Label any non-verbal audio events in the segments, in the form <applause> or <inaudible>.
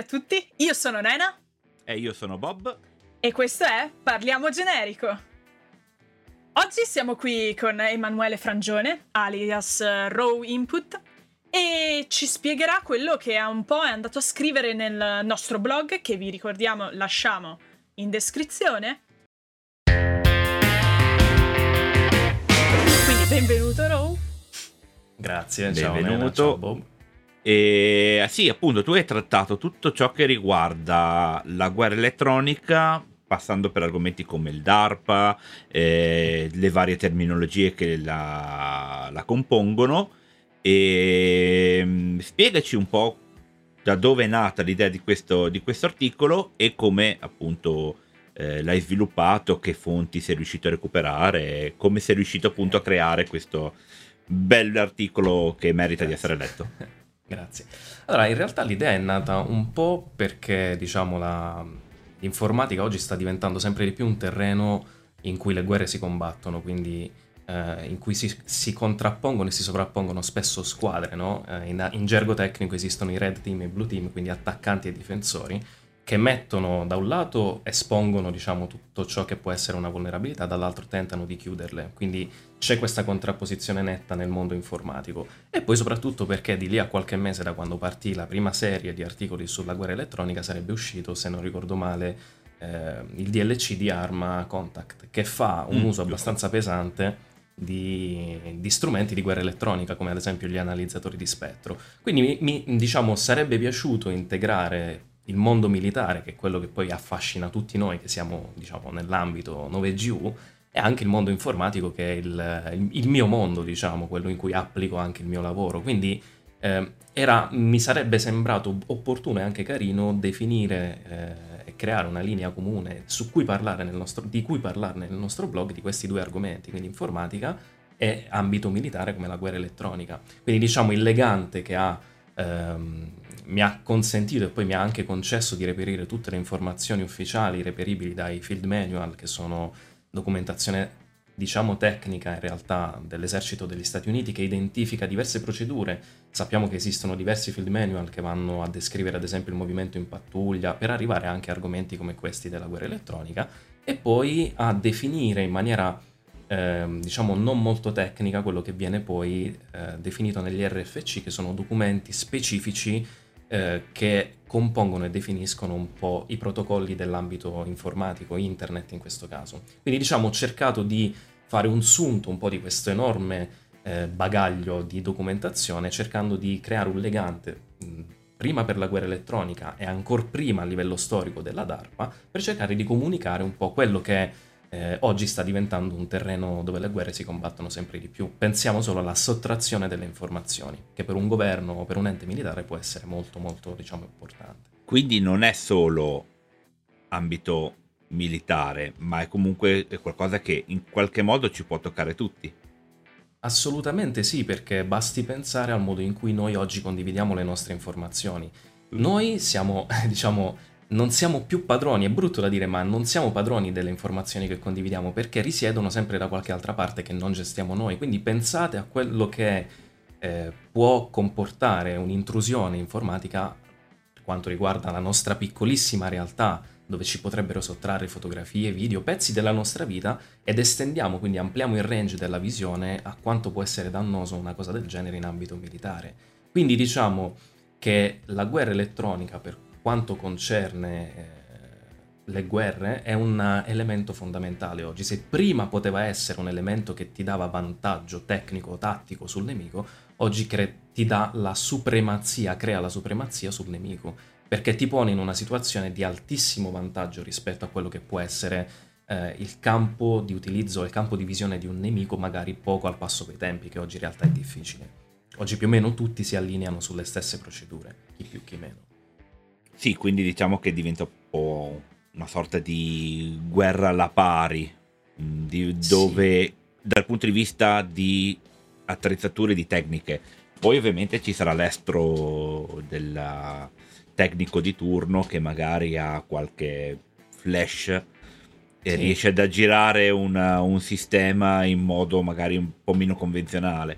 a tutti, io sono Nena. E io sono Bob. E questo è Parliamo Generico. Oggi siamo qui con Emanuele Frangione, alias Raw Input, e ci spiegherà quello che ha un po' è andato a scrivere nel nostro blog, che vi ricordiamo lasciamo in descrizione. Quindi benvenuto Raw. Grazie, Benvenuto. ciao Nena, ciao Bob. E sì, appunto, tu hai trattato tutto ciò che riguarda la guerra elettronica, passando per argomenti come il DARPA, eh, le varie terminologie che la, la compongono. E mm, spiegaci un po' da dove è nata l'idea di questo, di questo articolo e come appunto eh, l'hai sviluppato, che fonti sei riuscito a recuperare, come sei riuscito appunto a creare questo bell'articolo che merita di essere letto. <laughs> Grazie. Allora, in realtà l'idea è nata un po' perché, diciamo, la- l'informatica oggi sta diventando sempre di più un terreno in cui le guerre si combattono, quindi eh, in cui si, si contrappongono e si sovrappongono spesso squadre, no? Eh, in, in gergo tecnico esistono i red team e i blue team, quindi attaccanti e difensori, che mettono da un lato, espongono, diciamo, tutto ciò che può essere una vulnerabilità, dall'altro tentano di chiuderle. Quindi c'è questa contrapposizione netta nel mondo informatico. E poi soprattutto perché di lì a qualche mese da quando partì la prima serie di articoli sulla guerra elettronica sarebbe uscito, se non ricordo male, eh, il DLC di Arma Contact, che fa un Mm, uso abbastanza pesante di, di strumenti di guerra elettronica, come ad esempio gli analizzatori di spettro. Quindi mi, mi, diciamo, sarebbe piaciuto integrare il mondo militare, che è quello che poi affascina tutti noi che siamo diciamo, nell'ambito 9GU, e anche il mondo informatico che è il, il- mio mondo, diciamo, quello in cui applico anche il mio lavoro. Quindi eh, era- mi sarebbe sembrato opportuno e anche carino definire eh, e creare una linea comune su cui parlare nel nostro, di cui parlare nel nostro blog di questi due argomenti, quindi informatica e ambito militare come la guerra elettronica. Quindi diciamo il legante che ha, ehm, mi ha consentito e poi mi ha anche concesso di reperire tutte le informazioni ufficiali reperibili dai field manual, che sono documentazione diciamo tecnica in realtà dell'esercito degli Stati Uniti che identifica diverse procedure. Sappiamo che esistono diversi field manual che vanno a descrivere ad esempio il movimento in pattuglia per arrivare anche a argomenti come questi della guerra elettronica e poi a definire in maniera ehm, diciamo non molto tecnica quello che viene poi eh, definito negli RFC che sono documenti specifici eh, che compongono e definiscono un po' i protocolli dell'ambito informatico, internet in questo caso. Quindi diciamo ho cercato di fare un sunto un po' di questo enorme eh, bagaglio di documentazione cercando di creare un legante mh, prima per la guerra elettronica e ancora prima a livello storico della DARPA per cercare di comunicare un po' quello che eh, oggi sta diventando un terreno dove le guerre si combattono sempre di più. Pensiamo solo alla sottrazione delle informazioni, che per un governo o per un ente militare può essere molto molto diciamo importante. Quindi non è solo ambito militare, ma è comunque qualcosa che in qualche modo ci può toccare tutti. Assolutamente sì, perché basti pensare al modo in cui noi oggi condividiamo le nostre informazioni. Noi siamo, <laughs> diciamo, non siamo più padroni, è brutto da dire, ma non siamo padroni delle informazioni che condividiamo perché risiedono sempre da qualche altra parte che non gestiamo noi. Quindi pensate a quello che eh, può comportare un'intrusione informatica per quanto riguarda la nostra piccolissima realtà dove ci potrebbero sottrarre fotografie, video, pezzi della nostra vita ed estendiamo, quindi ampliamo il range della visione a quanto può essere dannoso una cosa del genere in ambito militare. Quindi diciamo che la guerra elettronica, per quanto concerne eh, le guerre, è un elemento fondamentale oggi. Se prima poteva essere un elemento che ti dava vantaggio tecnico o tattico sul nemico, oggi cre- ti dà la supremazia, crea la supremazia sul nemico perché ti pone in una situazione di altissimo vantaggio rispetto a quello che può essere eh, il campo di utilizzo, il campo di visione di un nemico magari poco al passo coi tempi, che oggi in realtà è difficile. Oggi più o meno tutti si allineano sulle stesse procedure, chi più chi meno. Sì, quindi diciamo che diventa un po' una sorta di guerra alla pari, mh, di- Sì. dove dal punto di vista di attrezzature e di tecniche, poi ovviamente ci sarà l'estro del tecnico di turno che magari ha qualche flash e Sì. riesce ad aggirare una- un sistema in modo magari un po' meno convenzionale.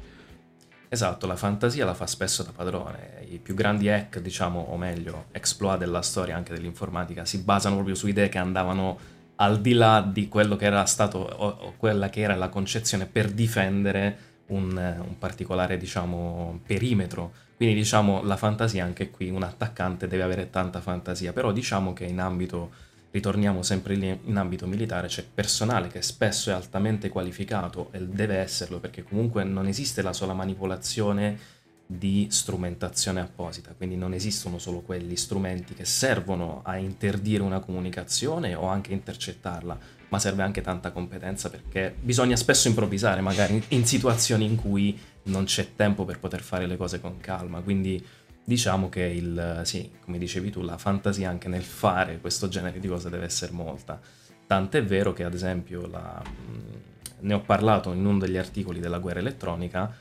Esatto, la fantasia la fa spesso da padrone. I più grandi hack, diciamo, o meglio, exploit della storia anche dell'informatica si basano proprio su idee che andavano al di là di quello che era stato o, quella che era la concezione per difendere un, un, particolare, diciamo, perimetro. Quindi, diciamo, la fantasia anche qui, un attaccante deve avere tanta fantasia, però diciamo che in ambito ritorniamo sempre lì in ambito militare, c'è personale che spesso è altamente qualificato e deve esserlo perché comunque non esiste la sola manipolazione di strumentazione apposita, quindi non esistono solo quegli strumenti che servono a interdire una comunicazione o anche intercettarla, ma serve anche tanta competenza perché bisogna spesso improvvisare magari in situazioni in cui non c'è tempo per poter fare le cose con calma, quindi diciamo che il, sì, come dicevi tu, la fantasia anche nel fare questo genere di cose deve essere molta. Tant'è vero che, ad esempio, la, ne ho parlato in uno degli articoli della guerra elettronica,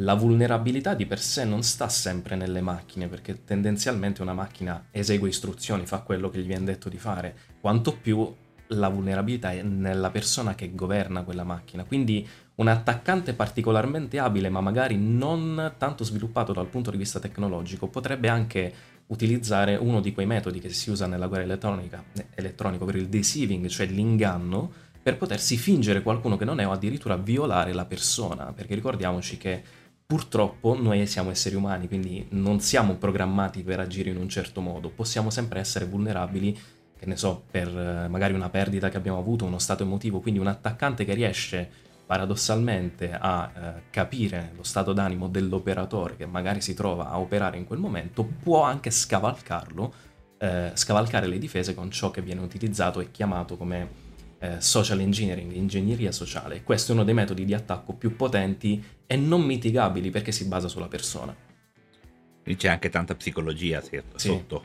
la vulnerabilità di per sé non sta sempre nelle macchine, perché tendenzialmente una macchina esegue istruzioni, fa quello che gli viene detto di fare, quanto più la vulnerabilità è nella persona che governa quella macchina. Quindi un attaccante particolarmente abile, ma magari non tanto sviluppato dal punto di vista tecnologico, potrebbe anche utilizzare uno di quei metodi che si usa nella guerra elettronica, elettronica ovvero il deceiving, cioè l'inganno, per potersi fingere qualcuno che non è o addirittura violare la persona, perché ricordiamoci che purtroppo noi siamo esseri umani, quindi non siamo programmati per agire in un certo modo, possiamo sempre essere vulnerabili che ne so, per eh, magari una perdita che abbiamo avuto, uno stato emotivo, quindi un attaccante che riesce paradossalmente a eh, capire lo stato d'animo dell'operatore che magari si trova a operare in quel momento, può anche scavalcarlo, eh, scavalcare le difese con ciò che viene utilizzato e chiamato come eh, social engineering, ingegneria sociale. Questo è uno dei metodi di attacco più potenti e non mitigabili perché si basa sulla persona. Quindi c'è anche tanta psicologia sotto.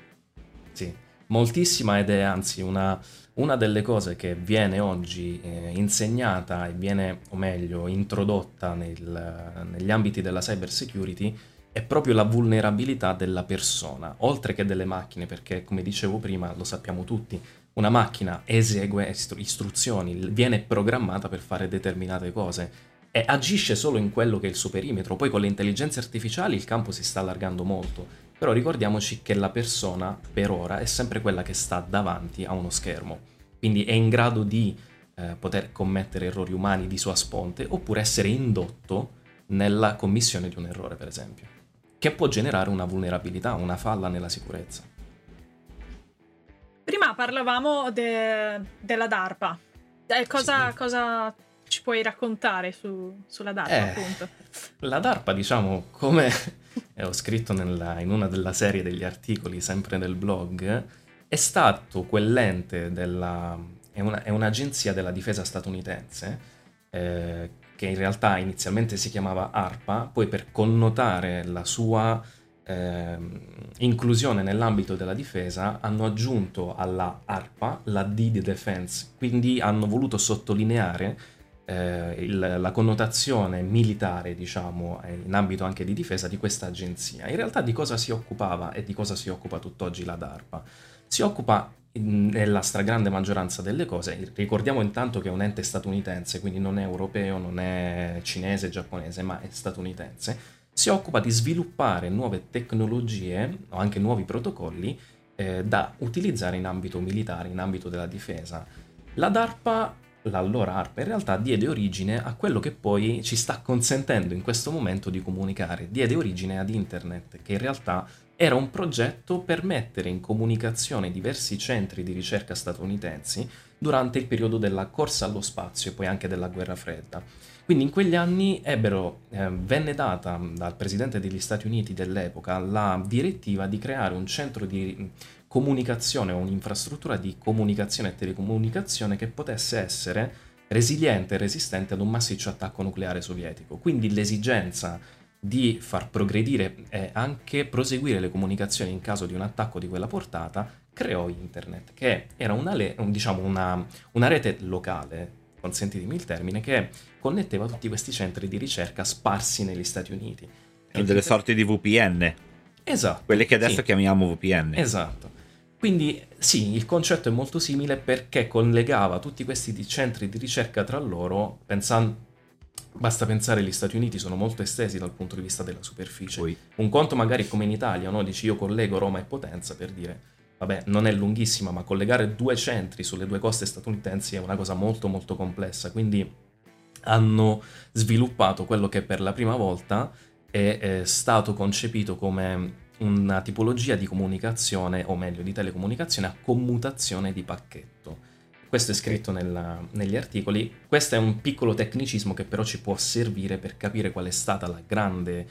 Sì. sì moltissima ed è anzi una, una delle cose che viene oggi eh, insegnata e viene, o meglio, introdotta nel, negli ambiti della cyber security è proprio la vulnerabilità della persona, oltre che delle macchine, perché come dicevo prima, lo sappiamo tutti, una macchina esegue istruzioni, viene programmata per fare determinate cose e agisce solo in quello che è il suo perimetro. Poi con le intelligenze artificiali il campo si sta allargando molto però ricordiamoci che la persona per ora è sempre quella che sta davanti a uno schermo, quindi è in grado di eh, poter commettere errori umani di sua sponte oppure essere indotto nella commissione di un errore, per esempio, che può generare una vulnerabilità, una falla nella sicurezza. Parlavamo de- della DARPA. Eh, cosa, sì. cosa, ci puoi raccontare su, sulla DARPA, eh, appunto? La DARPA, diciamo, come <laughs> e ho scritto nella, in una della serie degli articoli, sempre nel blog, è stato quell'ente della... è, una, è un'agenzia della difesa statunitense eh, che in realtà inizialmente si chiamava ARPA, poi per connotare la sua eh, inclusione nell'ambito della difesa hanno aggiunto alla ARPA la D di defense, quindi hanno voluto sottolineare eh, il, la connotazione militare, diciamo, in ambito anche di difesa di questa agenzia. In realtà di cosa si occupava e di cosa si occupa tutt'oggi la DARPA? Si occupa nella stragrande maggioranza delle cose, ricordiamo intanto che è un ente statunitense, quindi non è europeo, non è cinese, giapponese, ma è statunitense, si occupa di sviluppare nuove tecnologie o anche nuovi protocolli eh, da utilizzare in ambito militare, in ambito della difesa. La DARPA l'allora ARPA in realtà diede origine a quello che poi ci sta consentendo in questo momento di comunicare, diede origine ad internet, che in realtà era un progetto per mettere in comunicazione diversi centri di ricerca statunitensi durante il periodo della corsa allo spazio e poi anche della guerra fredda. Quindi in quegli anni ebbero, eh, venne data dal presidente degli Stati Uniti dell'epoca la direttiva di creare un centro di comunicazione o un'infrastruttura di comunicazione e telecomunicazione che potesse essere resiliente e resistente ad un massiccio attacco nucleare sovietico. Quindi l'esigenza di far progredire e anche proseguire le comunicazioni in caso di un attacco di quella portata creò internet, che era una, diciamo una, una rete locale, consentitemi il termine, che connetteva tutti questi centri di ricerca sparsi negli Stati Uniti. Sono delle sorti di VPN. Esatto. Quelle che adesso sì. chiamiamo VPN. Esatto. Quindi sì, il concetto è molto simile perché collegava tutti questi centri di ricerca tra loro, pensando Basta pensare che gli Stati Uniti sono molto estesi dal punto di vista della superficie. Poi, Un conto magari come in Italia, no? Dici io collego Roma e Potenza per dire, vabbè, non è lunghissima, ma collegare due centri sulle due coste statunitensi è una cosa molto molto complessa, quindi hanno sviluppato quello che per la prima volta è, è stato concepito come una tipologia di comunicazione, o meglio di telecomunicazione a commutazione di pacchetto. Questo è scritto nella- negli articoli. Questo è un piccolo tecnicismo che però ci può servire per capire qual è stata la grande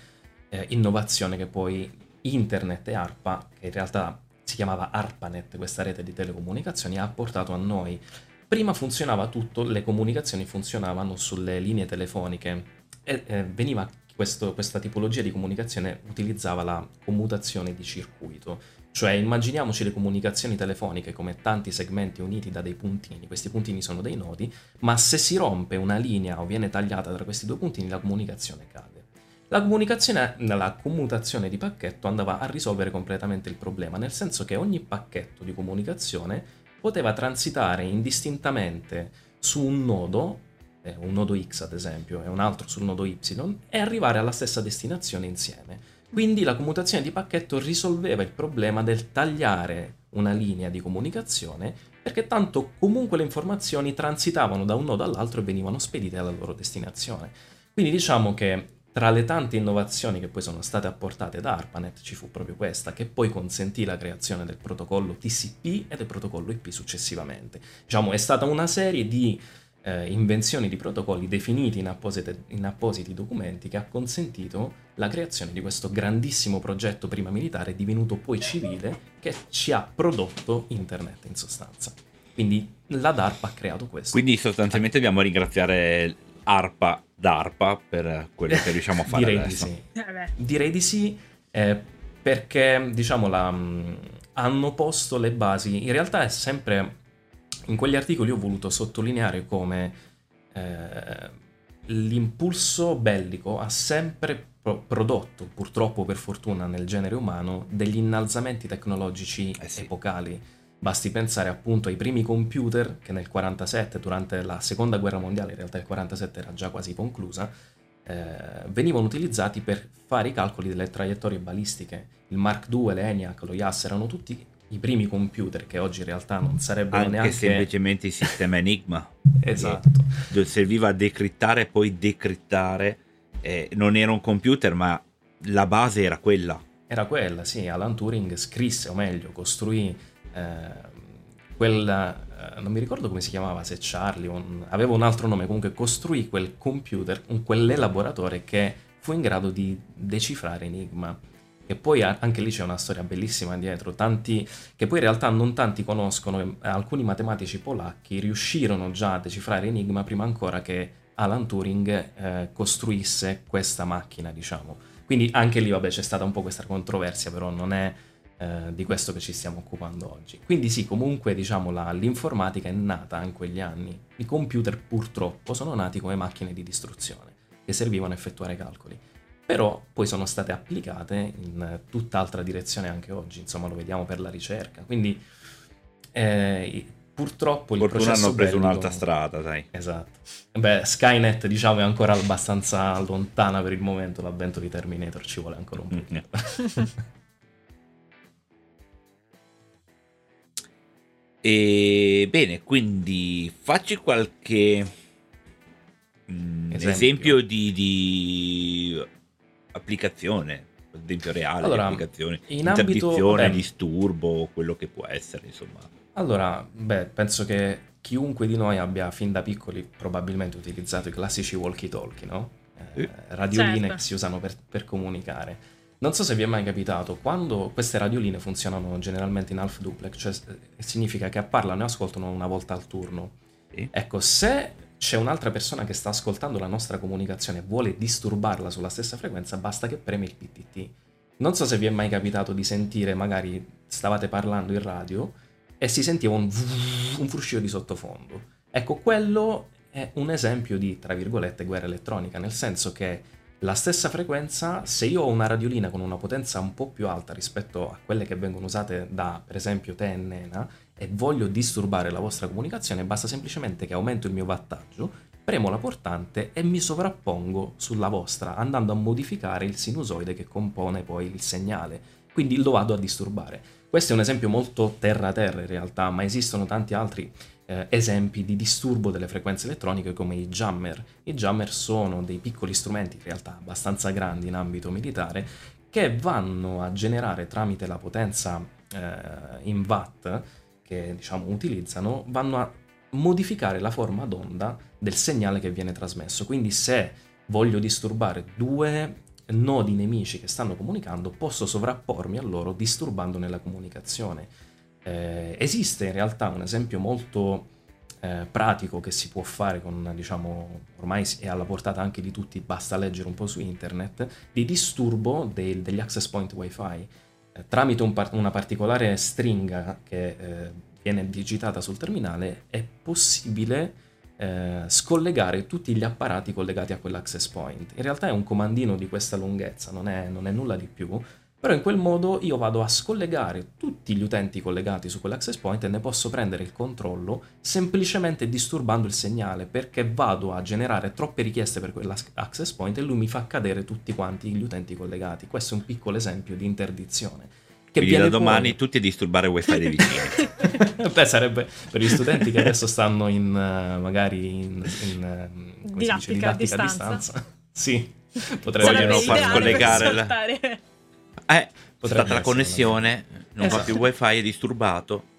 eh, innovazione che poi Internet e ARPA, che in realtà si chiamava ARPANET, questa rete di telecomunicazioni, ha portato a noi. Prima funzionava tutto, le comunicazioni funzionavano sulle linee telefoniche e eh, veniva questo- questa tipologia di comunicazione utilizzava la commutazione di circuito, cioè immaginiamoci le comunicazioni telefoniche come tanti segmenti uniti da dei puntini, questi puntini sono dei nodi, ma se si rompe una linea o viene tagliata tra questi due puntini la comunicazione cade. La la commutazione di pacchetto andava a risolvere completamente il problema, nel senso che ogni pacchetto di comunicazione poteva transitare indistintamente su un nodo, eh, un nodo X ad esempio, e un altro sul nodo Y, e arrivare alla stessa destinazione insieme. Quindi la commutazione di pacchetto risolveva il problema del tagliare una linea di comunicazione perché tanto comunque le informazioni transitavano da un nodo all'altro e venivano spedite alla loro destinazione. Quindi diciamo che tra le tante innovazioni che poi sono state apportate da ARPANET ci fu proprio questa, che poi consentì la creazione del protocollo TCP e del protocollo IP successivamente. Diciamo, è stata una serie di eh, invenzioni di protocolli definiti in, apposite- in appositi documenti che ha consentito la creazione di questo grandissimo progetto prima militare divenuto poi civile che ci ha prodotto internet in sostanza. Quindi la DARPA ha creato questo. quindi sostanzialmente dobbiamo ringraziare ARPA d'ARPA per quello che riusciamo a fare <laughs> Direi adesso. di sì. Eh Direi di sì, eh, perché diciamo la, mh, hanno posto le basi. In realtà è sempre in quegli articoli ho voluto sottolineare come eh, l'impulso bellico ha sempre pro- prodotto, purtroppo per fortuna nel genere umano, degli innalzamenti tecnologici Eh sì. epocali. Basti pensare appunto ai primi computer che nel 47, durante la seconda guerra mondiale, in realtà il 47 era già quasi conclusa, eh, venivano utilizzati per fare i calcoli delle traiettorie balistiche. Il Mark II, l'ENIAC, lo IAS erano tutti i primi computer che oggi in realtà non sarebbero Anche neanche... semplicemente il sistema Enigma. <laughs> Esatto. Dove serviva a decrittare e poi decrittare. Eh, non era un computer, ma la base era quella. Era quella, sì, Alan Turing scrisse, o meglio, costruì quella, eh, non mi ricordo come si chiamava, se Charlie, un- aveva un altro nome, comunque costruì quel computer, un- quell'elaboratore che fu in grado di decifrare Enigma. E poi anche lì c'è una storia bellissima dietro, tanti, che poi in realtà non tanti conoscono, e alcuni matematici polacchi riuscirono già a decifrare Enigma prima ancora che Alan Turing eh, costruisse questa macchina, diciamo. Quindi anche lì, vabbè, c'è stata un po' questa controversia, però non è eh, di questo che ci stiamo occupando oggi. Quindi sì, comunque, diciamo, la- l'informatica è nata in quegli anni. I computer, purtroppo, sono nati come macchine di distruzione, che servivano a effettuare calcoli. Però poi sono state applicate in tutt'altra direzione anche oggi, insomma, lo vediamo per la ricerca. Quindi, eh, purtroppo il Fortuna processo hanno preso bellico- un'altra strada, sai. Esatto. Beh, Skynet diciamo è ancora abbastanza lontana per il momento, l'avvento di Terminator ci vuole ancora un po'. <laughs> E bene, quindi facci qualche mm, Esempio. esempio, di, di applicazione, esempio reale Allora, di applicazione, in ambito- interdizione, beh. disturbo, quello che può essere, insomma. Allora, beh, penso che chiunque di noi abbia fin da piccoli probabilmente utilizzato i classici walkie-talkie, no? Eh, radioline Certo. che si usano per, per comunicare. Non so se vi è mai capitato, quando queste radioline funzionano generalmente in half duplex, cioè eh, significa che parlano e ascoltano una volta al turno. Sì. Ecco, se c'è un'altra persona che sta ascoltando la nostra comunicazione e vuole disturbarla sulla stessa frequenza, basta che preme il PTT. Non so se vi è mai capitato di sentire, magari stavate parlando in radio e si sentiva un, un fruscio di sottofondo. Ecco, quello è un esempio di, tra virgolette, guerra elettronica, nel senso che la stessa frequenza, se io ho una radiolina con una potenza un po' più alta rispetto a quelle che vengono usate da, per esempio, te e Nena, e voglio disturbare la vostra comunicazione, basta semplicemente che aumento il mio wattaggio premo la portante e mi sovrappongo sulla vostra, andando a modificare il sinusoide che compone poi il segnale. Quindi lo vado a disturbare. Questo è un esempio molto terra-terra in realtà, ma esistono tanti altri eh, esempi di disturbo delle frequenze elettroniche come i jammer. I jammer sono dei piccoli strumenti, in realtà abbastanza grandi in ambito militare, che vanno a generare tramite la potenza eh, in watt che diciamo utilizzano, vanno a modificare la forma d'onda del segnale che viene trasmesso. Quindi se voglio disturbare due nodi nemici che stanno comunicando, posso sovrappormi a loro disturbando la comunicazione. Eh, esiste in realtà un esempio molto eh, pratico che si può fare con, diciamo, ormai è alla portata anche di tutti, basta leggere un po' su internet, di disturbo dei, degli access point wifi. Eh, tramite un par- una particolare stringa che eh, viene digitata sul terminale è possibile eh, scollegare tutti gli apparati collegati a quell'access point. In realtà è un comandino di questa lunghezza, non è, non è nulla di più, però in quel modo io vado a scollegare tutti gli utenti collegati su quell'access point e ne posso prendere il controllo semplicemente disturbando il segnale perché vado a generare troppe richieste per quell'access point e lui mi fa cadere tutti quanti gli utenti collegati. Questo è un piccolo esempio di interdizione. Che Quindi da domani poi... tutti a disturbare il wifi dei vicini. <laughs> Beh, sarebbe per gli studenti che adesso stanno in uh, magari in, in uh, didattica, dice, didattica a distanza. A distanza. <laughs> sì, potrebbero far scollegare la... Eh, potrebbe stata la connessione, non esatto. va più wifi, è disturbato.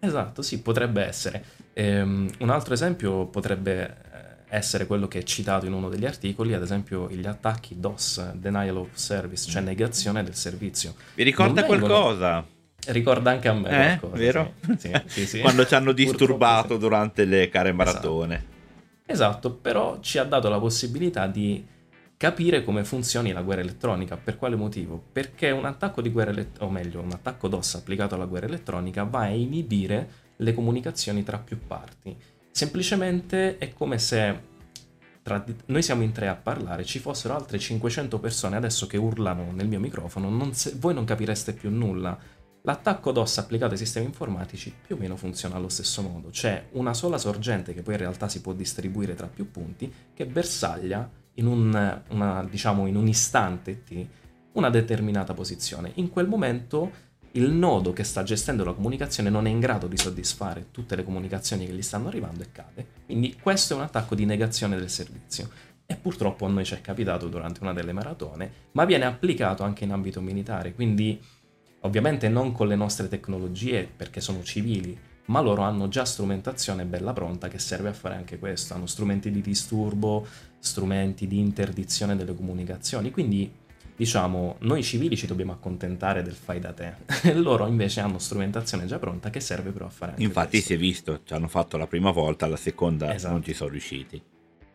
Esatto, sì, potrebbe essere. Um, un altro esempio potrebbe eh, essere quello che è citato in uno degli articoli, ad esempio gli attacchi DOS, denial of service, cioè negazione del servizio. Vi ricorda qualcosa? Ricorda anche a me eh, qualcosa, vero? Sì, sì, sì, <laughs> Quando ci hanno disturbato durante le care esatto. maratone. Esatto. esatto, però ci ha dato la possibilità di capire come funzioni la guerra elettronica. Per quale motivo? Perché un attacco di guerra elettronica, o meglio, un attacco DOS applicato alla guerra elettronica va a inibire le comunicazioni tra più parti. Semplicemente è come se tra... noi siamo in tre a parlare, ci fossero altre 500 persone adesso che urlano nel mio microfono, non se... voi non capireste più nulla. L'attacco DOS applicato ai sistemi informatici più o meno funziona allo stesso modo. C'è una sola sorgente che poi in realtà si può distribuire tra più punti che bersaglia in un, una, diciamo, in un istante T una determinata posizione. In quel momento il nodo che sta gestendo la comunicazione non è in grado di soddisfare tutte le comunicazioni che gli stanno arrivando e cade. Quindi questo è un attacco di negazione del servizio. E purtroppo a noi ci è capitato durante una delle maratone, ma viene applicato anche in ambito militare, quindi ovviamente non con le nostre tecnologie perché sono civili, ma loro hanno già strumentazione bella pronta che serve a fare anche questo, hanno strumenti di disturbo, strumenti di interdizione delle comunicazioni, quindi diciamo noi civili ci dobbiamo accontentare del fai da te, <laughs> loro invece hanno strumentazione già pronta che serve però a fare anche Infatti questo. si è visto, ci hanno fatto la prima volta, la seconda esatto. non ci sono riusciti.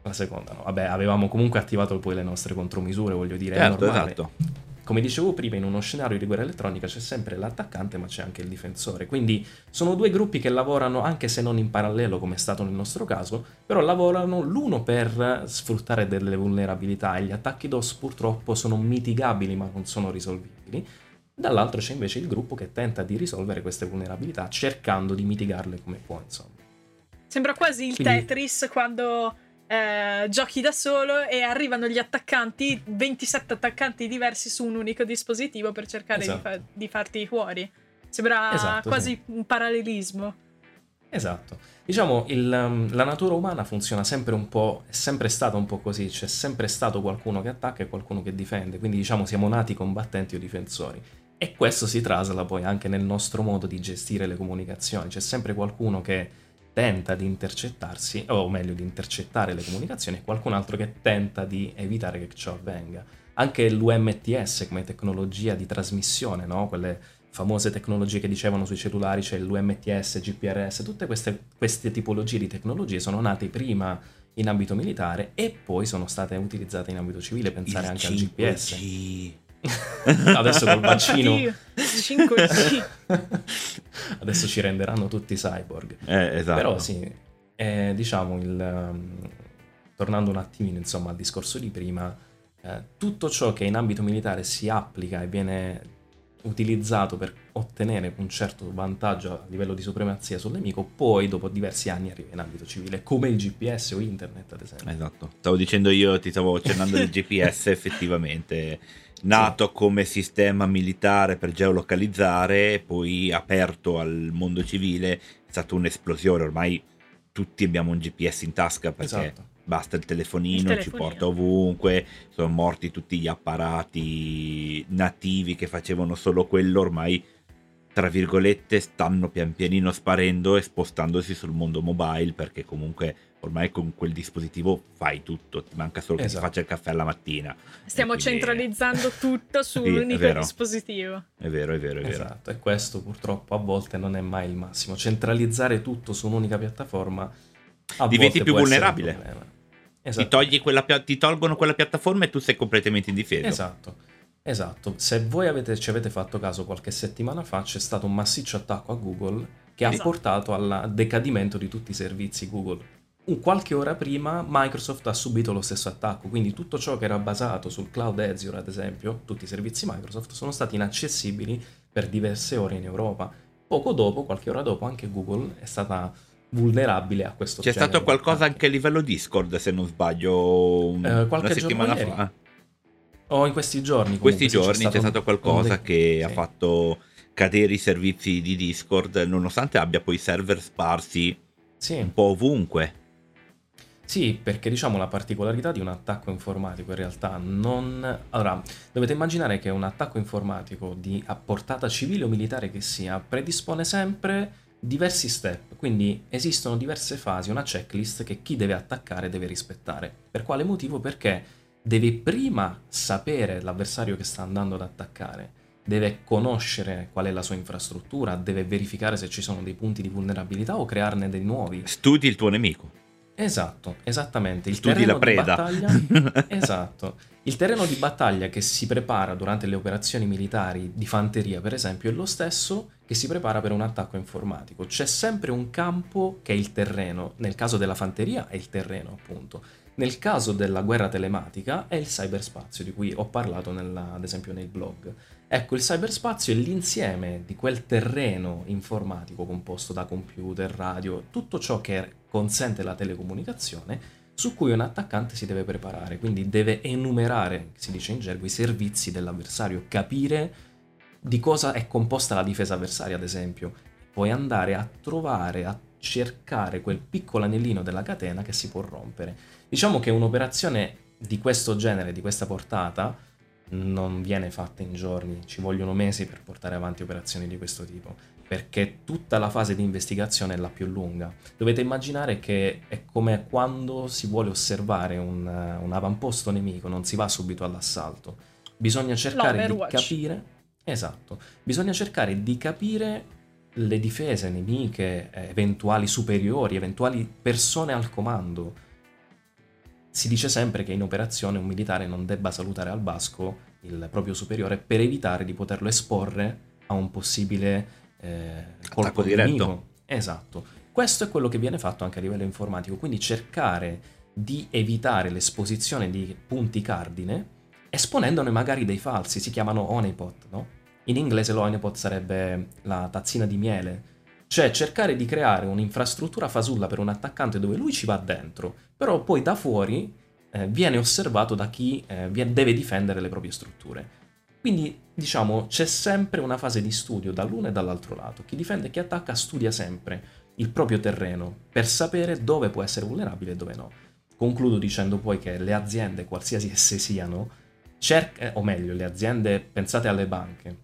La seconda no, vabbè avevamo comunque attivato poi le nostre contromisure, voglio dire, certo. Esatto come dicevo prima, in uno scenario di guerra elettronica c'è sempre l'attaccante, ma c'è anche il difensore. Quindi sono due gruppi che lavorano, anche se non in parallelo, come è stato nel nostro caso, però lavorano l'uno per sfruttare delle vulnerabilità e gli attacchi DOS purtroppo sono mitigabili, ma non sono risolvibili. Dall'altro c'è invece il gruppo che tenta di risolvere queste vulnerabilità cercando di mitigarle come può, insomma. Sembra quasi il Quindi... Tetris quando eh, giochi da solo e arrivano gli attaccanti, 27 attaccanti diversi su un unico dispositivo per cercare esatto. di, fa- di, farti fuori. Sembra esatto, quasi sì. un parallelismo. Esatto. Diciamo, il, um, la natura umana funziona sempre un po', è sempre stata un po' così, c'è sempre stato qualcuno che attacca e qualcuno che difende, quindi diciamo siamo nati combattenti o difensori. E questo si trasla poi anche nel nostro modo di gestire le comunicazioni, c'è sempre qualcuno che tenta di intercettarsi, o meglio di intercettare le comunicazioni, e qualcun altro che tenta di evitare che ciò avvenga. Anche l'UMTS come tecnologia di trasmissione, no? quelle famose tecnologie che dicevano sui cellulari, c'è cioè l'UMTS, GPRS, tutte queste, queste tipologie di tecnologie sono nate prima in ambito militare e poi sono state utilizzate in ambito civile, pensare Il anche 5G. al GPS. Adesso col vaccino 5G. <laughs> Adesso ci renderanno tutti cyborg. Eh, esatto. Però sì, eh, diciamo il, um, tornando un attimino insomma al discorso di prima, eh, tutto ciò che in ambito militare si applica e viene utilizzato per ottenere un certo vantaggio a livello di supremazia sul nemico, poi dopo diversi anni arriva in ambito civile, come il GPS o internet ad esempio. Esatto, stavo dicendo io, ti stavo accennando del GPS <laughs> effettivamente, nato sì. come sistema militare per geolocalizzare, poi aperto al mondo civile, è stata un'esplosione, ormai tutti abbiamo un GPS in tasca perché... Esatto. basta il telefonino, il telefonino, ci porta ovunque, sono morti tutti gli apparati nativi che facevano solo quello, ormai tra virgolette stanno pian pianino sparendo e spostandosi sul mondo mobile perché comunque ormai con quel dispositivo fai tutto, ti manca solo esatto. che ti faccia il caffè alla mattina. Stiamo quindi... centralizzando <laughs> tutto su un unico dispositivo. È vero, è vero, è vero. Esatto, e questo purtroppo a volte non è mai il massimo. Centralizzare tutto su un'unica piattaforma diventi più vulnerabile. Esatto. Ti, quella, ti, tolgono quella piattaforma e tu sei completamente indifeso. Esatto. Esatto. Se voi avete, ci avete fatto caso qualche settimana fa, c'è stato un massiccio attacco a Google che esatto. ha portato al decadimento di tutti i servizi Google. Un qualche ora prima Microsoft ha subito lo stesso attacco, quindi tutto ciò che era basato sul cloud Azure, ad esempio, tutti i servizi Microsoft, sono stati inaccessibili per diverse ore in Europa. Poco dopo, qualche ora dopo, anche Google è stata vulnerabile a questo C'è stato qualcosa anche a livello Discord, se non sbaglio, un, eh, qualche una settimana fa. O in questi giorni. In questi giorni c'è stato, c'è stato qualcosa de- che sì. ha fatto cadere i servizi di Discord, nonostante abbia poi server sparsi sì. un po' ovunque. Sì, perché diciamo la particolarità di un attacco informatico in realtà non... Allora, dovete immaginare che un attacco informatico di a portata civile o militare che sia predispone sempre diversi step, quindi esistono diverse fasi, una checklist che chi deve attaccare deve rispettare. Per quale motivo? Perché deve prima sapere l'avversario che sta andando ad attaccare, deve conoscere qual è la sua infrastruttura, deve verificare se ci sono dei punti di vulnerabilità o crearne dei nuovi. Studi il tuo nemico. Esatto, esattamente. Il Studi la preda. Battaglia, <laughs> esatto. Il terreno di battaglia che si prepara durante le operazioni militari di fanteria, per esempio, è lo stesso che si prepara per un attacco informatico. C'è sempre un campo che è il terreno, nel caso della fanteria è il terreno appunto, nel caso della guerra telematica è il cyberspazio di cui ho parlato nella, ad esempio nel blog. Ecco, il cyberspazio è l'insieme di quel terreno informatico composto da computer, radio, tutto ciò che consente la telecomunicazione su cui un attaccante si deve preparare, quindi deve enumerare, si dice in gergo, i servizi dell'avversario, capire di cosa è composta la difesa avversaria, ad esempio. Puoi andare a trovare, a cercare quel piccolo anellino della catena che si può rompere. Diciamo che un'operazione di questo genere, di questa portata, non viene fatta in giorni, ci vogliono mesi per portare avanti operazioni di questo tipo, perché tutta la fase di investigazione è la più lunga. Dovete immaginare che è come quando si vuole osservare un, un avamposto nemico, non si va subito all'assalto, bisogna cercare di capire Esatto, bisogna cercare di capire le difese nemiche, eh, eventuali superiori, eventuali persone al comando. Si dice sempre che in operazione un militare non debba salutare al basco il proprio superiore per evitare di poterlo esporre a un possibile eh, colpo diretto. Nemico. Esatto. Questo è quello che viene fatto anche a livello informatico, quindi cercare di evitare l'esposizione di punti cardine esponendone magari dei falsi, si chiamano honeypot, no? In inglese l'honeypot sarebbe la tazzina di miele, cioè cercare di creare un'infrastruttura fasulla per un attaccante dove lui ci va dentro, però poi da fuori eh, viene osservato da chi eh, deve difendere le proprie strutture. Quindi diciamo c'è sempre una fase di studio dall'uno e dall'altro lato. Chi difende e chi attacca studia sempre il proprio terreno per sapere dove può essere vulnerabile e dove no. Concludo dicendo poi che le aziende, qualsiasi esse siano, cerca, eh, o meglio, le aziende, pensate alle banche,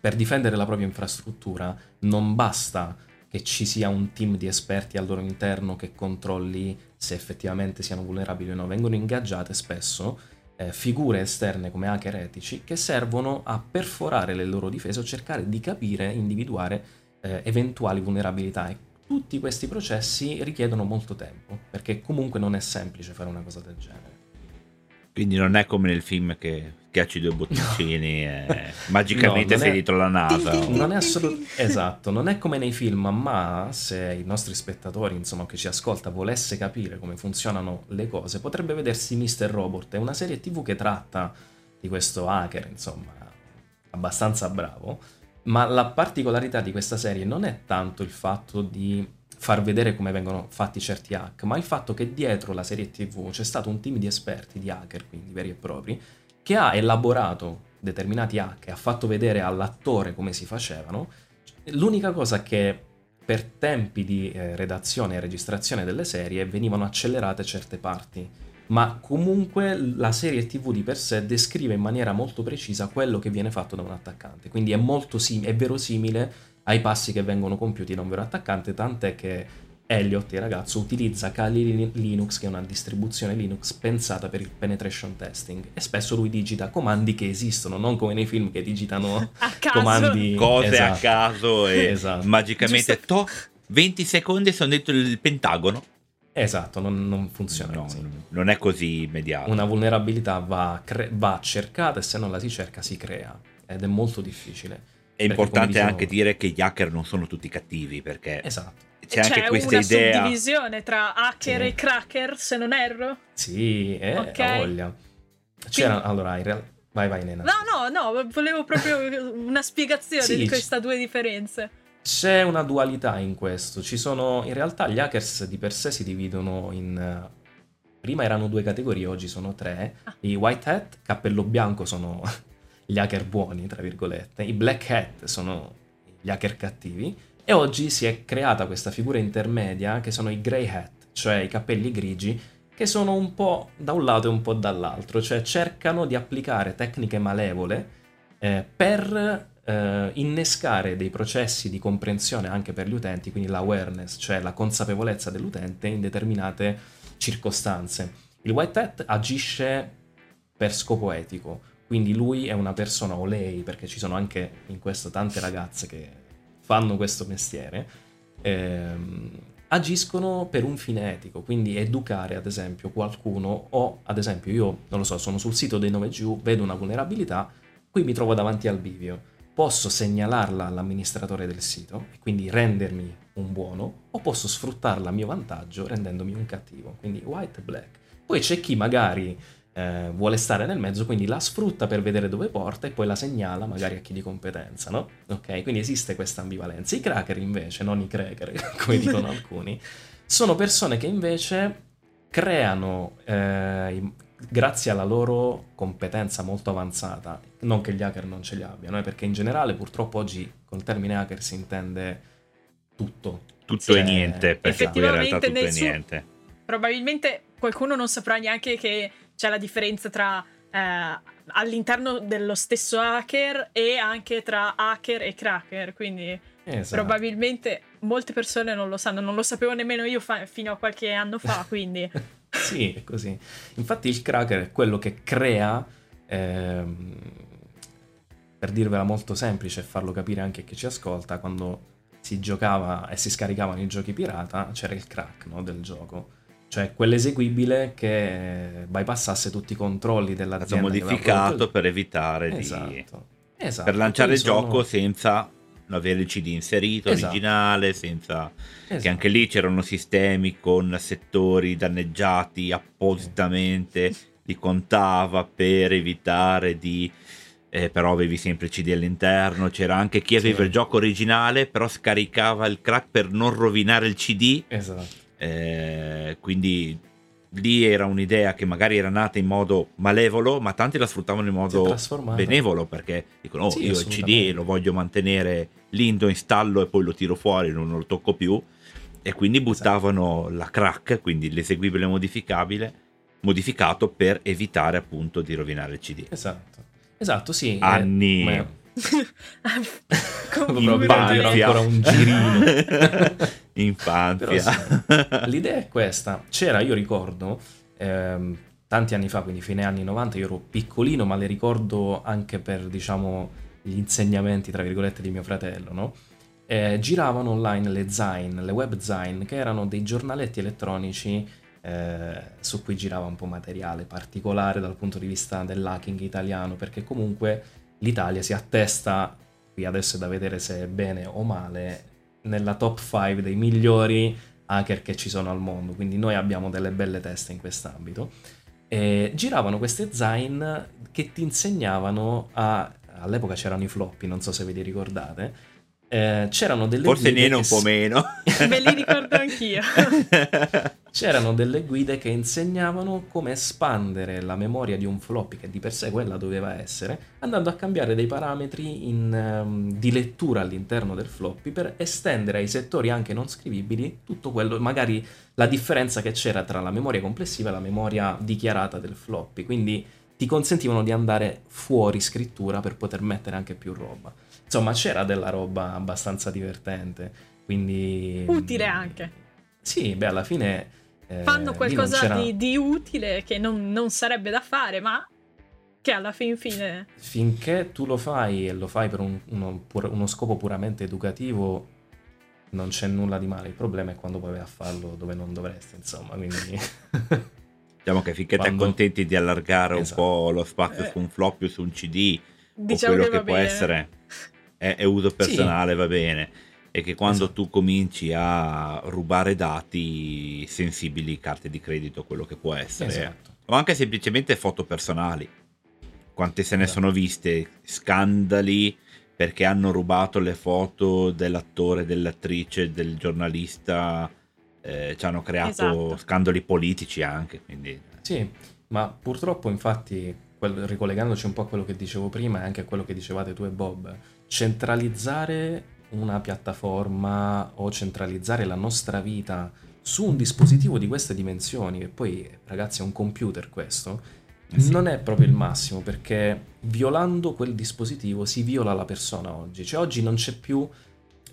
per difendere la propria infrastruttura non basta che ci sia un team di esperti al loro interno che controlli se effettivamente siano vulnerabili o no. Vengono ingaggiate spesso eh, figure esterne come hacker etici che servono a perforare le loro difese o cercare di capire individuare eh, eventuali vulnerabilità. E tutti questi processi richiedono molto tempo, perché comunque non è semplice fare una cosa del genere. Quindi non è come nel film che schiacci due botticini no. e magicamente no, sei è... dietro la NASA. Non è assolutamente esatto, non è come nei film, ma se i nostri spettatori, insomma, che ci ascolta, volesse capire come funzionano le cose, potrebbe vedersi Mr. Robot, è una serie TV che tratta di questo hacker, insomma, abbastanza bravo, ma la particolarità di questa serie non è tanto il fatto di far vedere come vengono fatti certi hack, ma il fatto che dietro la serie TV c'è stato un team di esperti, di hacker, quindi veri e propri, che ha elaborato determinati hack e ha fatto vedere all'attore come si facevano. L'unica cosa che per tempi di eh, redazione e registrazione delle serie venivano accelerate certe parti, ma comunque la serie TV di per sé descrive in maniera molto precisa quello che viene fatto da un attaccante, quindi è molto sim- è verosimile ai passi che vengono compiuti da un vero attaccante, tant'è che Elliot, il ragazzo, utilizza Kali Linux, che è una distribuzione Linux pensata per il penetration testing, e spesso lui digita comandi che esistono, non come nei film che digitano <laughs> comandi cose esatto. a caso e <laughs> esatto. magicamente to, 20 secondi sono dentro il pentagono. Esatto, non, non funziona no, così. Non è così immediato. Una vulnerabilità va, cre- va cercata e se non la si cerca si crea ed è molto difficile. È importante anche dire che gli hacker non sono tutti cattivi perché esatto. c'è, c'è anche questa idea. C'è una suddivisione tra hacker sì. e cracker, se non erro. Sì, è okay. voglia. C'era, Quindi... allora, in realtà... Vai, vai, Nena. No, no, no, volevo proprio <laughs> una spiegazione sì, di queste due differenze. C'è una dualità in questo. Ci sono, in realtà, gli hackers di per sé si dividono in... Prima erano due categorie, oggi sono tre. Ah. I white hat, cappello bianco, sono gli hacker buoni, tra virgolette, i black hat sono gli hacker cattivi e oggi si è creata questa figura intermedia che sono i grey hat, cioè i capelli grigi, che sono un po' da un lato e un po' dall'altro, cioè cercano di applicare tecniche malevole eh, per eh, innescare dei processi di comprensione anche per gli utenti, quindi l'awareness, cioè la consapevolezza dell'utente in determinate circostanze. Il white hat agisce per scopo etico, quindi lui è una persona, o lei, perché ci sono anche in questo tante ragazze che fanno questo mestiere, ehm, agiscono per un fine etico, quindi educare ad esempio qualcuno o ad esempio io, non lo so, sono sul sito dei 9G, vedo una vulnerabilità, qui mi trovo davanti al bivio, posso segnalarla all'amministratore del sito e quindi rendermi un buono o posso sfruttarla a mio vantaggio rendendomi un cattivo, quindi white e black. Poi c'è chi magari eh, vuole stare nel mezzo, quindi la sfrutta per vedere dove porta e poi la segnala magari a chi di competenza, no? Ok, quindi esiste questa ambivalenza. I cracker invece, non i cracker, <laughs> come dicono <laughs> alcuni, sono persone che invece creano, eh, grazie alla loro competenza molto avanzata, non che gli hacker non ce li abbiano, eh, perché in generale purtroppo oggi col termine hacker si intende tutto. Tutto cioè, e niente, perché in realtà tutto e niente. Probabilmente qualcuno non saprà neanche che c'è la differenza tra eh, all'interno dello stesso hacker e anche tra hacker e cracker, quindi esatto. probabilmente molte persone non lo sanno, non lo sapevo nemmeno io fa- fino a qualche anno fa, <laughs> quindi... sì, è così. Infatti il cracker è quello che crea, ehm, per dirvela molto semplice e farlo capire anche a chi ci ascolta, quando si giocava e si scaricavano i giochi pirata, c'era il crack no, del gioco cioè quell'eseguibile che bypassasse tutti i controlli dell'azienda. È stato modificato per evitare esatto. di... Esatto. Per lanciare il sono... gioco senza avere il CD inserito, esatto. originale, senza... Esatto. Che anche lì c'erano sistemi con settori danneggiati appositamente, sì. li contava per evitare di... Eh, però avevi sempre il CD all'interno, c'era anche chi aveva sì. il gioco originale, però scaricava il crack per non rovinare il CD. Esatto eh, quindi lì era un'idea che magari era nata in modo malevolo, ma tanti la sfruttavano in modo benevolo perché dicono: Oh, sì, io il CD lo voglio mantenere lì, lo installo e poi lo tiro fuori, non lo tocco più. E quindi esatto. buttavano esatto. la crack, quindi l'eseguibile modificabile, modificato per evitare appunto di rovinare il CD. Esatto, esatto, sì. Anni. Eh, <laughs> <laughs> Proprio ancora un girino. <laughs> Infanzia. Sì, <laughs> l'idea è questa. C'era, io ricordo, ehm, tanti anni fa, quindi fine anni 90, io ero piccolino, ma le ricordo anche per, diciamo, gli insegnamenti, tra virgolette, di mio fratello, no? Eh, giravano online le Zine, le web Zine, che erano dei giornaletti elettronici eh, su cui girava un po' materiale particolare dal punto di vista dell'hacking italiano, perché comunque l'Italia si attesta, qui adesso è da vedere se è bene o male, nella top 5 dei migliori hacker che ci sono al mondo, quindi noi abbiamo delle belle teste in quest'ambito. E giravano queste zain che ti insegnavano a, all'epoca c'erano i floppy, non so se ve li ricordate, eh, c'erano delle Forse guide Neno che un po' meno. <laughs> Me li ricordo anch'io. <laughs> C'erano delle guide che insegnavano come espandere la memoria di un floppy, che di per sé quella doveva essere, andando a cambiare dei parametri in, ehm, di lettura all'interno del floppy per estendere ai settori anche non scrivibili tutto quello, magari la differenza che c'era tra la memoria complessiva e la memoria dichiarata del floppy. Quindi ti consentivano di andare fuori scrittura per poter mettere anche più roba. Insomma, c'era della roba abbastanza divertente. Quindi. Utile anche. Sì, beh, alla fine. eh, Fanno qualcosa di, di utile che non, non sarebbe da fare, ma che alla fin fine... Finché tu lo fai e lo fai per un- uno, pur- uno scopo puramente educativo, non c'è nulla di male. Il problema è quando poi vai a farlo dove non dovresti, insomma. Quindi. <laughs> Diciamo che finché ti Quando- accontenti di allargare Esatto. un po' lo spazio Eh. su un floppy o su un CD Diciamo o quello che che, può bene. essere è, è uso personale, va bene. E che quando Esatto. tu cominci a rubare dati sensibili, carte di credito, quello che può essere, esatto. o anche semplicemente foto personali. Quante se ne Esatto. sono viste scandali perché hanno rubato le foto dell'attore, dell'attrice, del giornalista, eh, ci hanno creato Esatto. scandali politici anche. Quindi Sì, ma purtroppo, infatti, ricollegandoci un po' a quello che dicevo prima e anche a quello che dicevate tu e Bob, centralizzare una piattaforma o centralizzare la nostra vita su un dispositivo di queste dimensioni, che poi, ragazzi, è un computer questo, Eh sì. non è proprio il massimo perché violando quel dispositivo si viola la persona oggi. Cioè oggi non c'è più...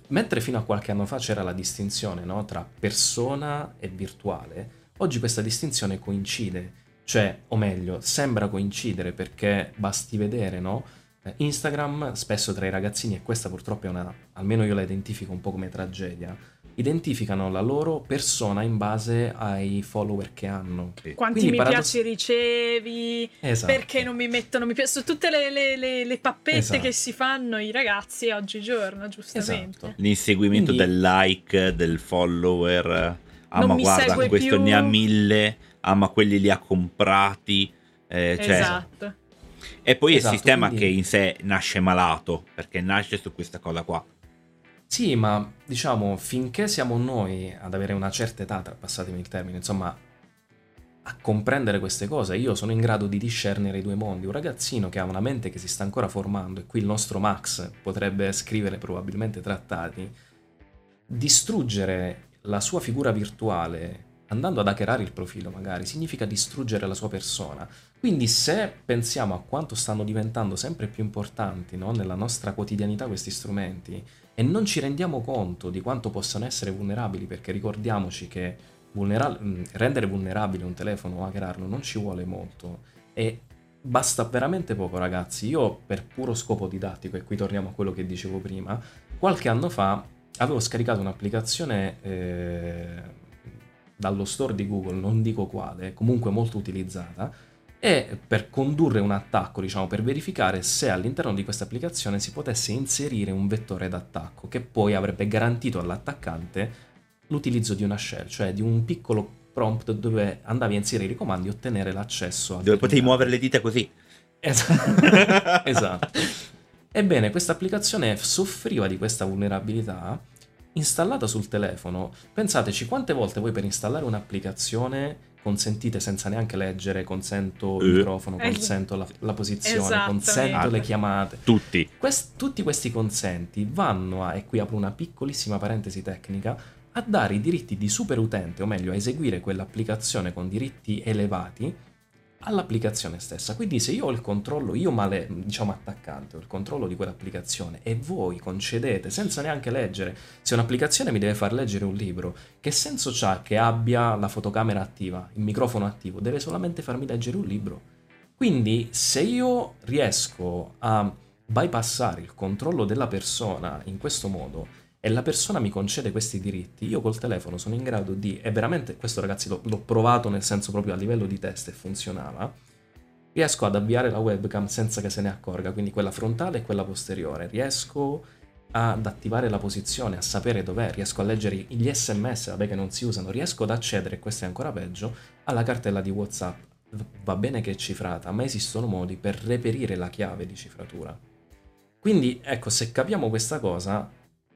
Mentre fino a qualche anno fa c'era la distinzione no, tra persona e virtuale, oggi questa distinzione coincide. Cioè, o meglio, sembra coincidere perché basti vedere, no? Eh, Instagram spesso tra i ragazzini, e questa purtroppo è una, almeno io la identifico un po' come tragedia, identificano la loro persona in base ai follower che hanno. Quanti Quindi mi paradoss- piaci ricevi? Esatto. Perché non mi mettono mi piace? Su tutte le, le- le- le pappette Esatto. che si fanno i ragazzi oggigiorno, giustamente. Esatto. l'inseguimento Quindi- del like, del follower. Ah, Non ma mi guarda, segue questo più. ne ha mille. Ah, ma quelli li ha comprati. eh, cioè- Esatto. E poi Esatto, il sistema quindi- che in sé nasce malato, perché nasce su questa cosa qua. Sì, ma diciamo, finché siamo noi ad avere una certa età, tra- passatemi il termine, insomma, a comprendere queste cose, io sono in grado di discernere i due mondi. Un ragazzino che ha una mente che si sta ancora formando, e qui il nostro Max potrebbe scrivere probabilmente trattati, distruggere la sua figura virtuale andando ad hackerare il profilo magari significa distruggere la sua persona. Quindi se pensiamo a quanto stanno diventando sempre più importanti no, nella nostra quotidianità questi strumenti e non ci rendiamo conto di quanto possano essere vulnerabili, perché ricordiamoci che vulnera- mh, rendere vulnerabile un telefono o hackerarlo non ci vuole molto e basta veramente poco ragazzi. Io per puro scopo didattico, e qui torniamo a quello che dicevo prima, qualche anno fa avevo scaricato un'applicazione eh, dallo store di Google, non dico quale, comunque molto utilizzata, e per condurre un attacco, diciamo, per verificare se all'interno di questa applicazione si potesse inserire un vettore d'attacco che poi avrebbe garantito all'attaccante l'utilizzo di una shell, cioè di un piccolo prompt dove andavi a inserire i comandi e ottenere l'accesso Dove potevi muovere le dita così. Esatto. <laughs> esatto. Ebbene, questa applicazione soffriva di questa vulnerabilità installata sul telefono. Pensateci quante volte voi per installare un'applicazione consentite senza neanche leggere, consento il Eh. microfono, Eh, consento la, la posizione, consento le chiamate. Tutti. Quest- tutti questi consenti vanno a, e qui apro una piccolissima parentesi tecnica, a dare i diritti di superutente, o meglio a eseguire quell'applicazione con diritti elevati all'applicazione stessa. Quindi se io ho il controllo, io male, diciamo attaccante, ho il controllo di quell'applicazione e voi concedete senza neanche leggere, se un'applicazione mi deve far leggere un libro, che senso c'ha che abbia la fotocamera attiva, il microfono attivo? Deve solamente farmi leggere un libro. Quindi se io riesco a bypassare il controllo della persona in questo modo e la persona mi concede questi diritti, io col telefono sono in grado di, e veramente questo ragazzi l'ho, l'ho provato nel senso proprio a livello di test e funzionava, riesco ad avviare la webcam senza che se ne accorga, quindi quella frontale e quella posteriore, riesco ad attivare la posizione, a sapere dov'è, riesco a leggere gli sms, vabbè che non si usano, riesco ad accedere, questo è ancora peggio, alla cartella di WhatsApp. Va bene che è cifrata, ma esistono modi per reperire la chiave di cifratura. Quindi, ecco, se capiamo questa cosa,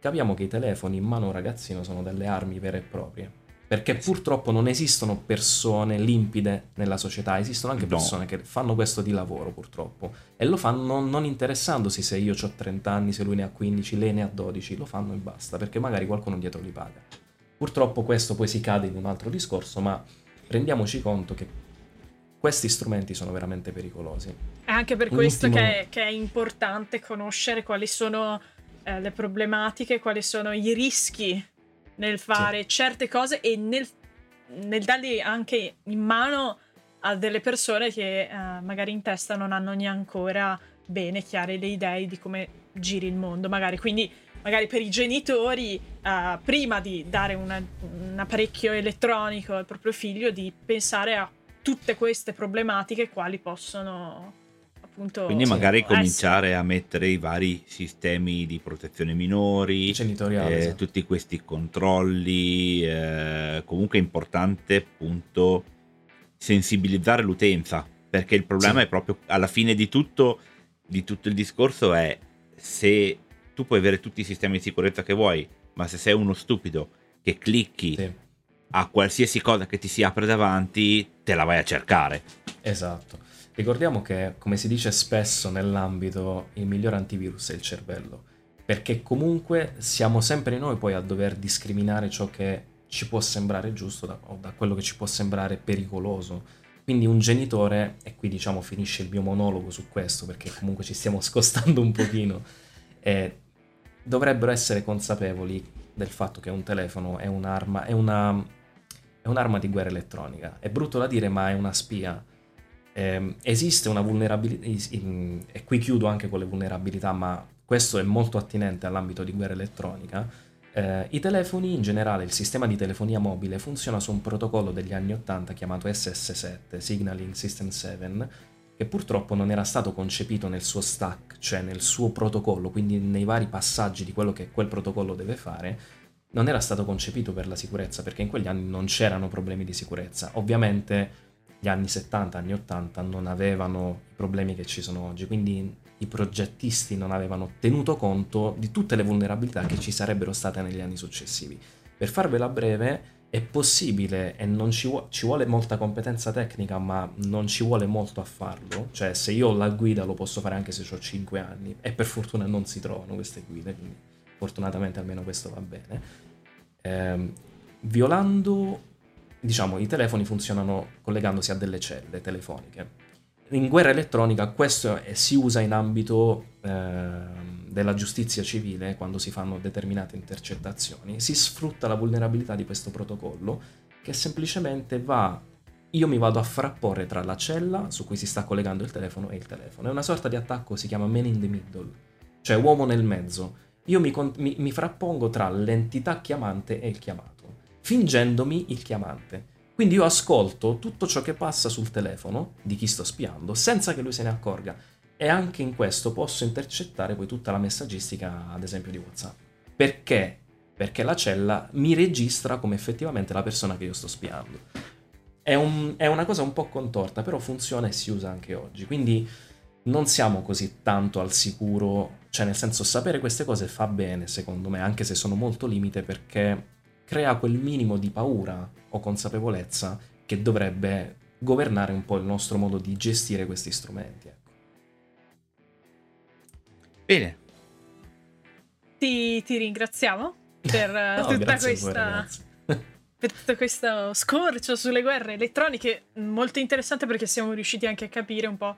capiamo che i telefoni in mano a un ragazzino sono delle armi vere e proprie. Perché purtroppo non esistono persone limpide nella società, esistono anche No. persone che fanno questo di lavoro purtroppo e lo fanno non interessandosi se io ho 30 anni, se lui ne ha 15, lei ne ha 12, lo fanno e basta, perché magari qualcuno dietro li paga. Purtroppo questo poi si cade in un altro discorso, ma rendiamoci conto che questi strumenti sono veramente pericolosi. È anche per Un questo ultimo- che, è, che è importante conoscere quali sono eh, le problematiche, quali sono i rischi nel fare certe cose e nel, nel darli anche in mano a delle persone che eh, magari in testa non hanno neanche ancora bene chiare le idee di come giri il mondo. Magari quindi, magari per i genitori, eh, prima di dare una- un apparecchio elettronico al proprio figlio, di pensare a tutte queste problematiche quali possono appunto Quindi Sì, magari essere. cominciare a mettere i vari sistemi di protezione minori, Genitoriale. eh, esatto. tutti questi controlli. eh, comunque è importante appunto sensibilizzare l'utenza, perché il problema Sì. è proprio alla fine di tutto, di tutto il discorso è se tu puoi avere tutti i sistemi di sicurezza che vuoi, ma se sei uno stupido che clicchi Sì, a qualsiasi cosa che ti si apre davanti, te la vai a cercare. esatto. Ricordiamo che, come si dice spesso nell'ambito, il miglior antivirus è il cervello, perché comunque siamo sempre noi poi a dover discriminare ciò che ci può sembrare giusto da, o da quello che ci può sembrare pericoloso. Quindi un genitore, e qui diciamo finisce il mio monologo su questo, perché comunque ci stiamo <laughs> scostando un pochino, eh, dovrebbero essere consapevoli del fatto che un telefono è un'arma, è una, è un'arma di guerra elettronica. È brutto da dire, ma è una spia. Ehm, esiste una vulnerabilità, e qui chiudo anche con le vulnerabilità, ma questo è molto attinente all'ambito di guerra elettronica. Eh, I telefoni, in generale, il sistema di telefonia mobile funziona su un protocollo degli anni 80 chiamato SS7, Signaling System 7, che purtroppo non era stato concepito nel suo stack, cioè nel suo protocollo, quindi nei vari passaggi di quello che quel protocollo deve fare, non era stato concepito per la sicurezza, perché in quegli anni non c'erano problemi di sicurezza. Ovviamente gli anni 70, anni 80 non avevano i problemi che ci sono oggi, quindi i progettisti non avevano tenuto conto di tutte le vulnerabilità che ci sarebbero state negli anni successivi. Per farvela breve, è possibile e non ci, vuo- ci vuole molta competenza tecnica, ma non ci vuole molto a farlo. Cioè, se io ho la guida lo posso fare anche se ho 5 anni, e per fortuna non si trovano queste guide, quindi fortunatamente almeno questo va bene. Ehm, violando, diciamo, i telefoni funzionano collegandosi a delle celle telefoniche. In guerra elettronica questo è- si usa in ambito ehm, della giustizia civile quando si fanno determinate intercettazioni. Si sfrutta la vulnerabilità di questo protocollo che semplicemente va, io mi vado a frapporre tra la cella su cui si sta collegando il telefono e il telefono. È una sorta di attacco, si chiama man in the middle, cioè uomo nel mezzo. Io mi, mi- mi frappongo tra l'entità chiamante e il chiamato, fingendomi il chiamante. Quindi io ascolto tutto ciò che passa sul telefono di chi sto spiando senza che lui se ne accorga. E anche in questo posso intercettare poi tutta la messaggistica, ad esempio, di WhatsApp. Perché? Perché la cella mi registra come effettivamente la persona che io sto spiando. È, un- è una cosa un po' contorta, però funziona e si usa anche oggi. Quindi non siamo così tanto al sicuro, cioè nel senso sapere queste cose fa bene, secondo me, anche se sono molto limite perché crea quel minimo di paura o consapevolezza che dovrebbe governare un po' il nostro modo di gestire questi strumenti. ecco. Bene, Ti, ti ringraziamo per <laughs> No, tutta voi, questa ragazzi. <laughs> per tutto questo scorcio sulle guerre elettroniche, molto interessante perché siamo riusciti anche a capire un po'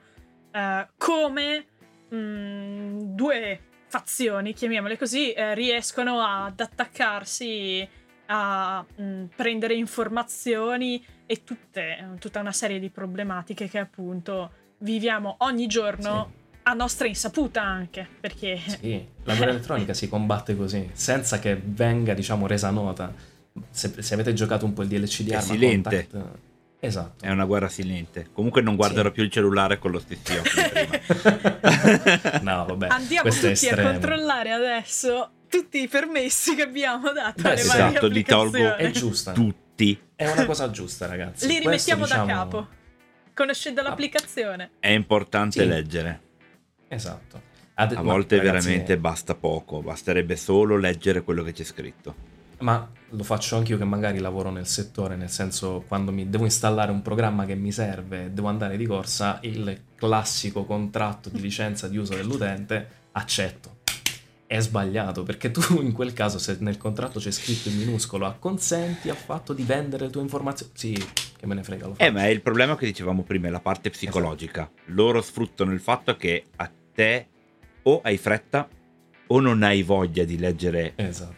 eh, come mh, due fazioni, chiamiamole così, eh, riescono ad attaccarsi, a mh, prendere informazioni e tutte, tutta una serie di problematiche che appunto viviamo ogni giorno a nostra insaputa anche, perché Sì, la <laughs> guerra elettronica si combatte così, senza che venga, diciamo, resa nota. Se, se avete giocato un po' il DLC di È Arma silente. Contact... Esatto. è una guerra silente. Comunque non guarderò Sì. più il cellulare con lo stesso <laughs> no, vabbè. Andiamo tutti a estremo. controllare adesso tutti i permessi che abbiamo dato Beh, alle sì, varie esatto, li tolgo. È giusta. Tutti. È una cosa giusta, ragazzi. Li Questo, rimettiamo da diciamo, capo, conoscendo Ah. l'applicazione. È importante Sì. leggere. Esatto. Ad- A ma, volte ragazzi, veramente basta poco, basterebbe solo leggere quello che c'è scritto. Ma lo faccio anch'io che magari lavoro nel settore, nel senso quando mi devo installare un programma che mi serve, devo andare di corsa, il classico contratto di licenza di uso dell'utente, accetto. È sbagliato perché tu in quel caso se nel contratto c'è scritto in minuscolo acconsenti al fatto di vendere le tue informazioni, sì, che me ne frega lo Eh, ma è il problema che dicevamo prima, è la parte psicologica. Loro sfruttano il fatto che a te o hai fretta o non hai voglia di leggere Esatto.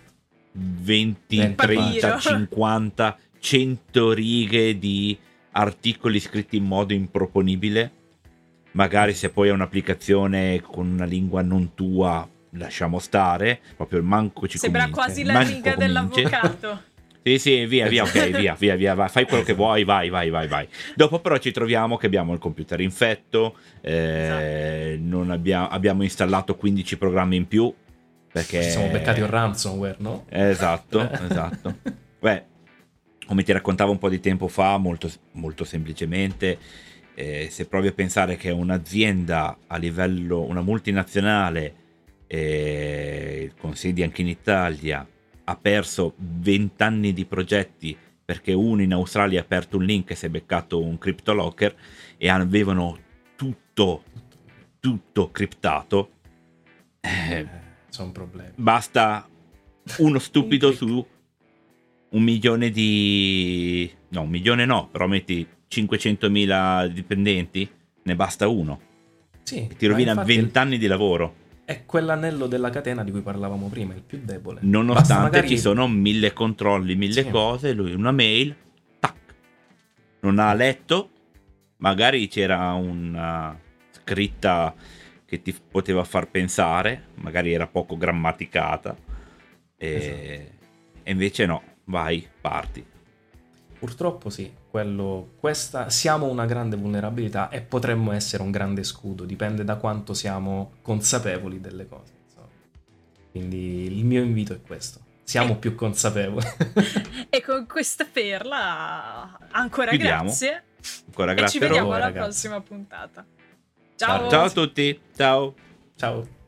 20, Venti 30, pagine. 50, 100 righe di articoli scritti in modo improponibile. Magari se poi è un'applicazione con una lingua non tua, lasciamo stare, proprio manco ci Sembra convince, quasi la riga dell'avvocato. <laughs> Sì, sì, via, via, ok, via, via, via, vai, fai quello che vuoi, vai, vai, vai, vai. Dopo però ci troviamo che abbiamo il computer infetto, eh, non abbia- abbiamo installato 15 programmi in più, perché... Ci siamo beccati un ransomware, no? Esatto, esatto. <laughs> Beh, come ti raccontavo un po' di tempo fa, molto, molto semplicemente, eh, se provi a pensare che un'azienda a livello, una multinazionale, eh, con sedi anche in Italia, ha perso 20 anni di progetti perché uno in Australia ha aperto un link e si è beccato un CryptoLocker e avevano tutto, tutto criptato. Eh, sono problemi. basta uno <laughs> stupido su un milione di... No, un milione no, però metti 500.000 dipendenti, ne basta uno. Sì, E ti rovina ma infatti 20 anni di lavoro. È quell'anello della catena di cui parlavamo prima, il più debole. Nonostante magari- ci sono mille controlli, mille Sì. cose, lui una mail, tac. Non ha letto, magari c'era una scritta che ti poteva far pensare, magari era poco grammaticata. E, Esatto. e invece no, vai, parti. Purtroppo sì, quello, questa, siamo una grande vulnerabilità e potremmo essere un grande scudo, dipende da quanto siamo consapevoli delle cose. insomma. Quindi il mio invito è questo, siamo più consapevoli. <laughs> e con questa perla ancora Chiudiamo. grazie. Ancora E ci grazie vediamo alla ragazzi. prossima puntata. Ciao. Ciao. Ciao a tutti, ciao. Ciao.